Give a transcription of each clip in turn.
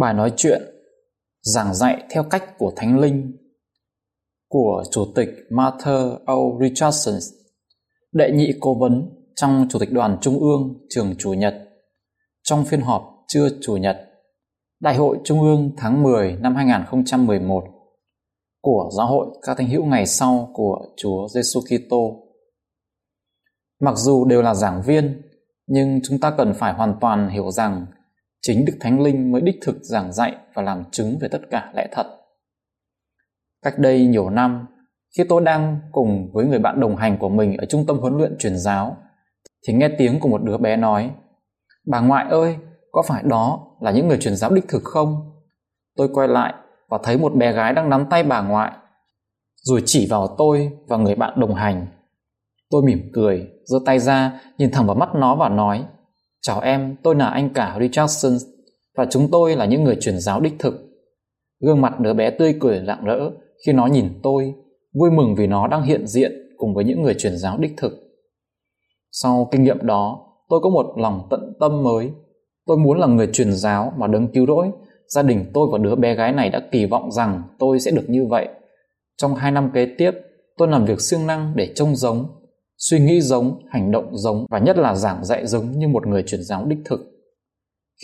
Bài nói chuyện giảng dạy theo cách của Thánh Linh của Chủ tịch Martha O. Richardson, đệ nhị cố vấn trong Chủ tịch đoàn Trung ương trường Chủ nhật trong phiên họp trưa Chủ nhật Đại hội Trung ương tháng 10 năm 2011 của Giáo hội các thánh hữu ngày sau của Chúa Giêsu Kitô. Mặc dù đều là giảng viên, nhưng chúng ta cần phải hoàn toàn hiểu rằng chính Đức Thánh Linh mới đích thực giảng dạy và làm chứng về tất cả lẽ thật. Cách đây nhiều năm, khi tôi đang cùng với người bạn đồng hành của mình ở trung tâm huấn luyện truyền giáo, thì nghe tiếng của một đứa bé nói, Bà ngoại ơi, có phải đó là những người truyền giáo đích thực không? Tôi quay lại và thấy một bé gái đang nắm tay bà ngoại, rồi chỉ vào tôi và người bạn đồng hành. Tôi mỉm cười, giơ tay ra, nhìn thẳng vào mắt nó và nói, Chào em, tôi là anh cả Richardson và chúng tôi là những người truyền giáo đích thực. Gương mặt đứa bé tươi cười rạng rỡ khi nó nhìn tôi, vui mừng vì nó đang hiện diện cùng với những người truyền giáo đích thực. Sau kinh nghiệm đó, tôi có một lòng tận tâm mới. Tôi muốn là người truyền giáo mà đấng cứu rỗi. Gia đình tôi và đứa bé gái này đã kỳ vọng rằng tôi sẽ được như vậy. Trong hai năm kế tiếp, tôi làm việc siêng năng để trông giống suy nghĩ giống, hành động giống và nhất là giảng dạy giống như một người truyền giáo đích thực.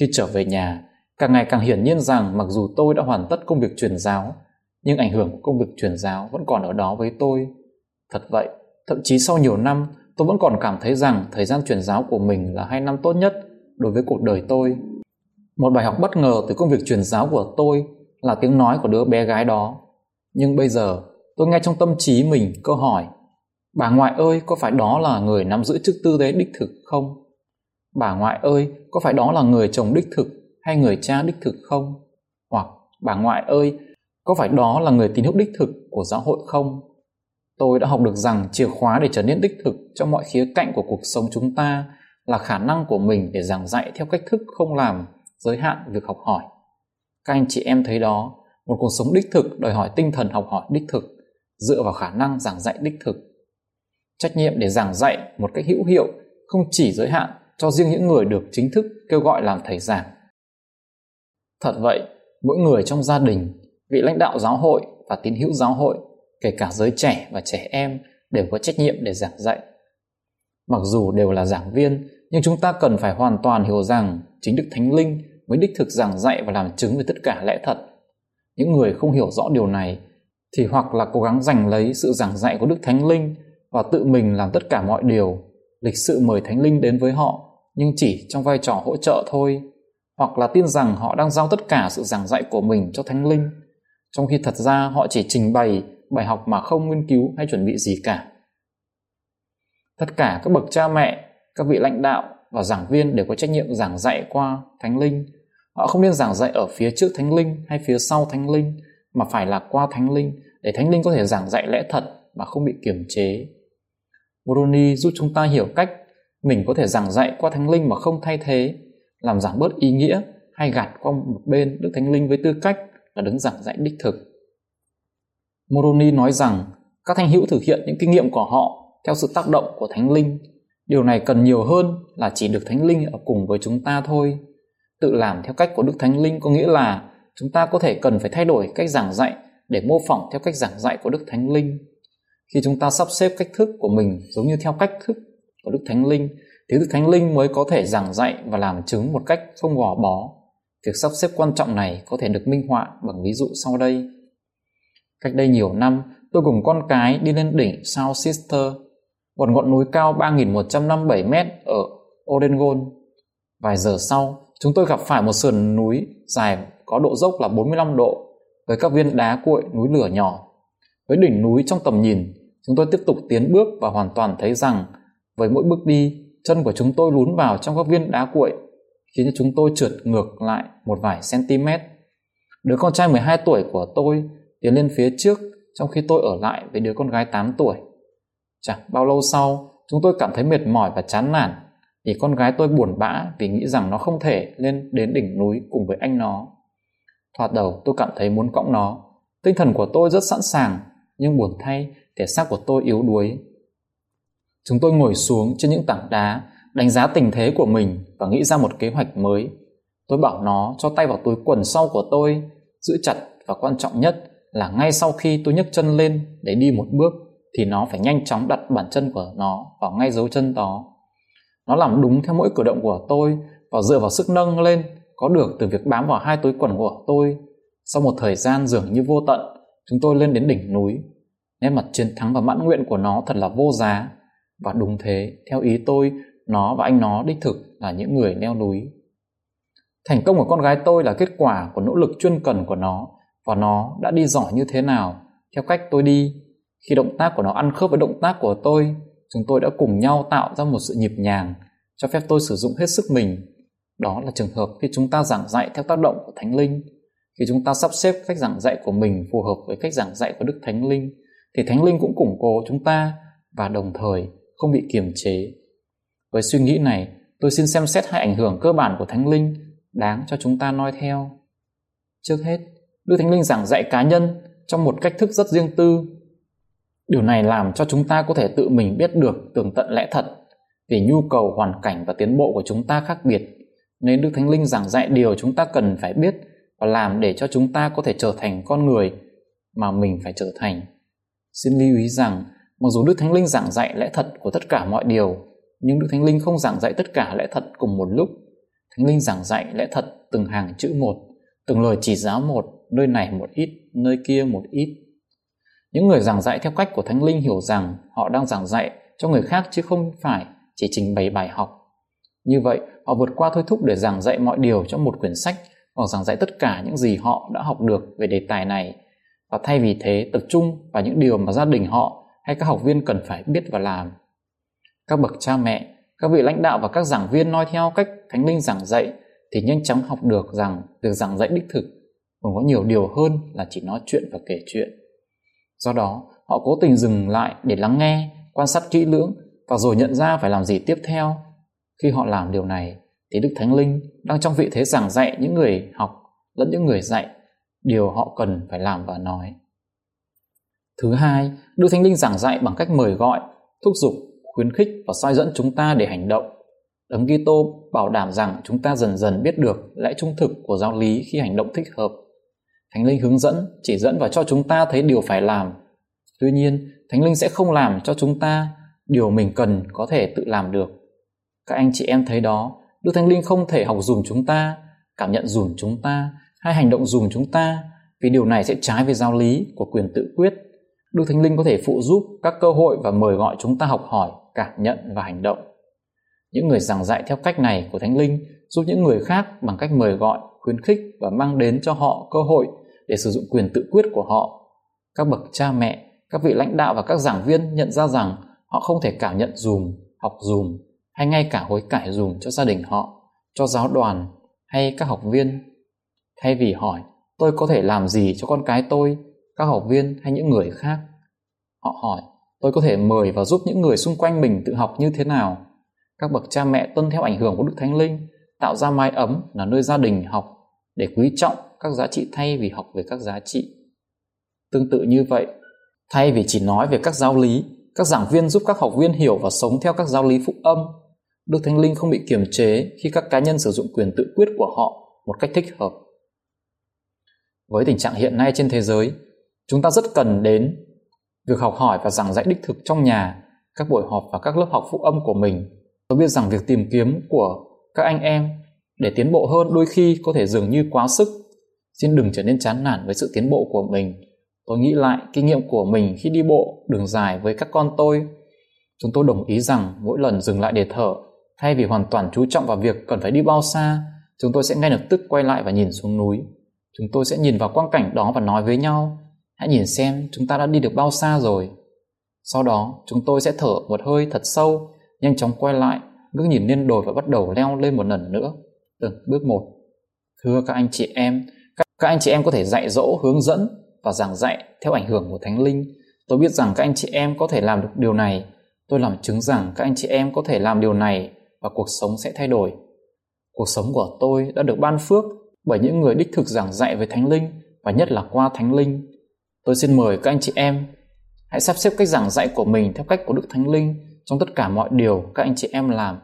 Khi trở về nhà, càng ngày càng hiển nhiên rằng mặc dù tôi đã hoàn tất công việc truyền giáo, nhưng ảnh hưởng của công việc truyền giáo vẫn còn ở đó với tôi. Thật vậy, thậm chí sau nhiều năm, tôi vẫn còn cảm thấy rằng thời gian truyền giáo của mình là hai năm tốt nhất đối với cuộc đời tôi. Một bài học bất ngờ từ công việc truyền giáo của tôi là tiếng nói của đứa bé gái đó. Nhưng bây giờ, tôi nghe trong tâm trí mình câu hỏi Bà ngoại ơi, có phải đó là người nắm giữ chức tư tế đích thực không? Bà ngoại ơi, có phải đó là người chồng đích thực hay người cha đích thực không? Hoặc bà ngoại ơi, có phải đó là người tín hữu đích thực của giáo hội không? Tôi đã học được rằng chìa khóa để trở nên đích thực trong mọi khía cạnh của cuộc sống chúng ta là khả năng của mình để giảng dạy theo cách thức không làm giới hạn việc học hỏi. Các anh chị em thấy đó, một cuộc sống đích thực đòi hỏi tinh thần học hỏi đích thực, dựa vào khả năng giảng dạy đích thực trách nhiệm để giảng dạy một cách hữu hiệu, không chỉ giới hạn cho riêng những người được chính thức kêu gọi làm thầy giảng. Thật vậy, mỗi người trong gia đình, vị lãnh đạo giáo hội và tín hữu giáo hội, kể cả giới trẻ và trẻ em đều có trách nhiệm để giảng dạy. Mặc dù đều là giảng viên, nhưng chúng ta cần phải hoàn toàn hiểu rằng chính đức thánh linh mới đích thực giảng dạy và làm chứng về tất cả lẽ thật. Những người không hiểu rõ điều này thì hoặc là cố gắng giành lấy sự giảng dạy của đức thánh linh và tự mình làm tất cả mọi điều. Lịch sự mời thánh linh đến với họ, nhưng chỉ trong vai trò hỗ trợ thôi, hoặc là tin rằng họ đang giao tất cả sự giảng dạy của mình cho thánh linh. Trong khi thật ra họ chỉ trình bày bài học mà không nghiên cứu hay chuẩn bị gì cả. Tất cả các bậc cha mẹ, các vị lãnh đạo và giảng viên đều có trách nhiệm giảng dạy qua thánh linh. Họ không nên giảng dạy ở phía trước thánh linh hay phía sau thánh linh, mà phải là qua thánh linh để thánh linh có thể giảng dạy lẽ thật mà không bị kiềm chế. Moroni giúp chúng ta hiểu cách mình có thể giảng dạy qua Thánh Linh mà không thay thế, làm giảm bớt ý nghĩa hay gạt qua một bên Đức Thánh Linh với tư cách là đứng giảng dạy đích thực. Moroni nói rằng các thánh hữu thực hiện những kinh nghiệm của họ theo sự tác động của Thánh Linh. Điều này cần nhiều hơn là chỉ được Thánh Linh ở cùng với chúng ta thôi. Tự làm theo cách của Đức Thánh Linh có nghĩa là chúng ta có thể cần phải thay đổi cách giảng dạy để mô phỏng theo cách giảng dạy của Đức Thánh Linh khi chúng ta sắp xếp cách thức của mình giống như theo cách thức của Đức Thánh Linh thì Đức Thánh Linh mới có thể giảng dạy và làm chứng một cách không gò bó. Việc sắp xếp quan trọng này có thể được minh họa bằng ví dụ sau đây. Cách đây nhiều năm, tôi cùng con cái đi lên đỉnh South Sister, một ngọn núi cao 3.157 mét ở Oregon. Vài giờ sau, chúng tôi gặp phải một sườn núi dài có độ dốc là 45 độ với các viên đá cuội núi lửa nhỏ. Với đỉnh núi trong tầm nhìn, chúng tôi tiếp tục tiến bước và hoàn toàn thấy rằng với mỗi bước đi chân của chúng tôi lún vào trong các viên đá cuội, khiến cho chúng tôi trượt ngược lại một vài cm. Đứa con trai 12 tuổi của tôi tiến lên phía trước trong khi tôi ở lại với đứa con gái 8 tuổi. Chẳng bao lâu sau, chúng tôi cảm thấy mệt mỏi và chán nản thì con gái tôi buồn bã vì nghĩ rằng nó không thể lên đến đỉnh núi cùng với anh nó. Thoạt đầu tôi cảm thấy muốn cõng nó. Tinh thần của tôi rất sẵn sàng, nhưng buồn thay, thể xác của tôi yếu đuối. Chúng tôi ngồi xuống trên những tảng đá, đánh giá tình thế của mình và nghĩ ra một kế hoạch mới. Tôi bảo nó cho tay vào túi quần sau của tôi, giữ chặt và quan trọng nhất là ngay sau khi tôi nhấc chân lên để đi một bước thì nó phải nhanh chóng đặt bàn chân của nó vào ngay dấu chân đó. Nó làm đúng theo mỗi cử động của tôi và dựa vào sức nâng lên có được từ việc bám vào hai túi quần của tôi. Sau một thời gian dường như vô tận, chúng tôi lên đến đỉnh núi. Nét mặt chiến thắng và mãn nguyện của nó thật là vô giá. Và đúng thế, theo ý tôi, nó và anh nó đích thực là những người leo núi. Thành công của con gái tôi là kết quả của nỗ lực chuyên cần của nó và nó đã đi giỏi như thế nào theo cách tôi đi. Khi động tác của nó ăn khớp với động tác của tôi, chúng tôi đã cùng nhau tạo ra một sự nhịp nhàng, cho phép tôi sử dụng hết sức mình. Đó là trường hợp khi chúng ta giảng dạy theo tác động của Thánh Linh. Khi chúng ta sắp xếp cách giảng dạy của mình phù hợp với cách giảng dạy của Đức Thánh Linh, thì Thánh Linh cũng củng cố chúng ta và đồng thời không bị kiềm chế. Với suy nghĩ này, tôi xin xem xét hai ảnh hưởng cơ bản của Thánh Linh đáng cho chúng ta noi theo. Trước hết, Đức Thánh Linh giảng dạy cá nhân trong một cách thức rất riêng tư. Điều này làm cho chúng ta có thể tự mình biết được tường tận lẽ thật vì nhu cầu hoàn cảnh và tiến bộ của chúng ta khác biệt nên Đức Thánh Linh giảng dạy điều chúng ta cần phải biết và làm để cho chúng ta có thể trở thành con người mà mình phải trở thành. Xin lưu ý rằng, mặc dù Đức Thánh Linh giảng dạy lẽ thật của tất cả mọi điều, nhưng Đức Thánh Linh không giảng dạy tất cả lẽ thật cùng một lúc. Thánh Linh giảng dạy lẽ thật từng hàng chữ một, từng lời chỉ giáo một, nơi này một ít, nơi kia một ít. Những người giảng dạy theo cách của Thánh Linh hiểu rằng họ đang giảng dạy cho người khác chứ không phải chỉ trình bày bài học. Như vậy, họ vượt qua thôi thúc để giảng dạy mọi điều trong một quyển sách hoặc giảng dạy tất cả những gì họ đã học được về đề tài này và thay vì thế tập trung vào những điều mà gia đình họ hay các học viên cần phải biết và làm. Các bậc cha mẹ, các vị lãnh đạo và các giảng viên noi theo cách Thánh Linh giảng dạy thì nhanh chóng học được rằng việc giảng dạy đích thực còn có nhiều điều hơn là chỉ nói chuyện và kể chuyện. Do đó, họ cố tình dừng lại để lắng nghe, quan sát kỹ lưỡng và rồi nhận ra phải làm gì tiếp theo. Khi họ làm điều này, thì Đức Thánh Linh đang trong vị thế giảng dạy những người học lẫn những người dạy điều họ cần phải làm và nói. Thứ hai, Đức Thánh Linh giảng dạy bằng cách mời gọi, thúc giục, khuyến khích và soi dẫn chúng ta để hành động. Đấng Kitô bảo đảm rằng chúng ta dần dần biết được lẽ trung thực của giáo lý khi hành động thích hợp. Thánh Linh hướng dẫn, chỉ dẫn và cho chúng ta thấy điều phải làm. Tuy nhiên, Thánh Linh sẽ không làm cho chúng ta điều mình cần có thể tự làm được. Các anh chị em thấy đó, Đức Thánh Linh không thể học dùm chúng ta, cảm nhận dùm chúng ta hay hành động dùm chúng ta vì điều này sẽ trái với giáo lý của quyền tự quyết. Đức Thánh Linh có thể phụ giúp các cơ hội và mời gọi chúng ta học hỏi, cảm nhận và hành động. Những người giảng dạy theo cách này của Thánh Linh giúp những người khác bằng cách mời gọi, khuyến khích và mang đến cho họ cơ hội để sử dụng quyền tự quyết của họ. Các bậc cha mẹ, các vị lãnh đạo và các giảng viên nhận ra rằng họ không thể cảm nhận dùm, học dùm hay ngay cả hối cải dùm cho gia đình họ, cho giáo đoàn hay các học viên. Thay vì hỏi, tôi có thể làm gì cho con cái tôi, các học viên hay những người khác? Họ hỏi, tôi có thể mời và giúp những người xung quanh mình tự học như thế nào? Các bậc cha mẹ tuân theo ảnh hưởng của Đức Thánh Linh, tạo ra mái ấm là nơi gia đình học để quý trọng các giá trị thay vì học về các giá trị. Tương tự như vậy, thay vì chỉ nói về các giáo lý, các giảng viên giúp các học viên hiểu và sống theo các giáo lý phúc âm Đức Thánh Linh không bị kiềm chế khi các cá nhân sử dụng quyền tự quyết của họ một cách thích hợp. Với tình trạng hiện nay trên thế giới, chúng ta rất cần đến việc học hỏi và giảng dạy đích thực trong nhà, các buổi họp và các lớp học phụ âm của mình. Tôi biết rằng việc tìm kiếm của các anh em để tiến bộ hơn đôi khi có thể dường như quá sức. Xin đừng trở nên chán nản với sự tiến bộ của mình. Tôi nghĩ lại kinh nghiệm của mình khi đi bộ đường dài với các con tôi. Chúng tôi đồng ý rằng mỗi lần dừng lại để thở Thay vì hoàn toàn chú trọng vào việc cần phải đi bao xa, chúng tôi sẽ ngay lập tức quay lại và nhìn xuống núi. Chúng tôi sẽ nhìn vào quang cảnh đó và nói với nhau, hãy nhìn xem chúng ta đã đi được bao xa rồi. Sau đó, chúng tôi sẽ thở một hơi thật sâu, nhanh chóng quay lại ngước nhìn lên đồi và bắt đầu leo lên một lần nữa. Từng bước một. Thưa các anh chị em, các anh chị em có thể dạy dỗ, hướng dẫn và giảng dạy theo ảnh hưởng của Thánh Linh. Tôi biết rằng các anh chị em có thể làm được điều này. Tôi làm chứng rằng các anh chị em có thể làm điều này và cuộc sống sẽ thay đổi. Cuộc sống của tôi đã được ban phước bởi những người đích thực giảng dạy về Thánh Linh và nhất là qua Thánh Linh. Tôi xin mời các anh chị em hãy sắp xếp cách giảng dạy của mình theo cách của Đức Thánh Linh trong tất cả mọi điều các anh chị em làm.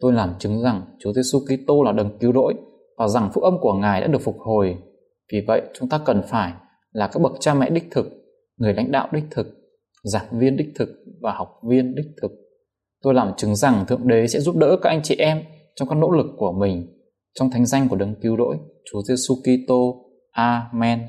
Tôi làm chứng rằng Chúa Giêsu Kitô là đấng cứu rỗi và rằng phúc âm của Ngài đã được phục hồi. Vì vậy, chúng ta cần phải là các bậc cha mẹ đích thực, người lãnh đạo đích thực, giảng viên đích thực và học viên đích thực. Tôi làm chứng rằng Thượng Đế sẽ giúp đỡ các anh chị em trong các nỗ lực của mình trong thánh danh của đấng cứu rỗi Chúa Giêsu Kitô. Amen.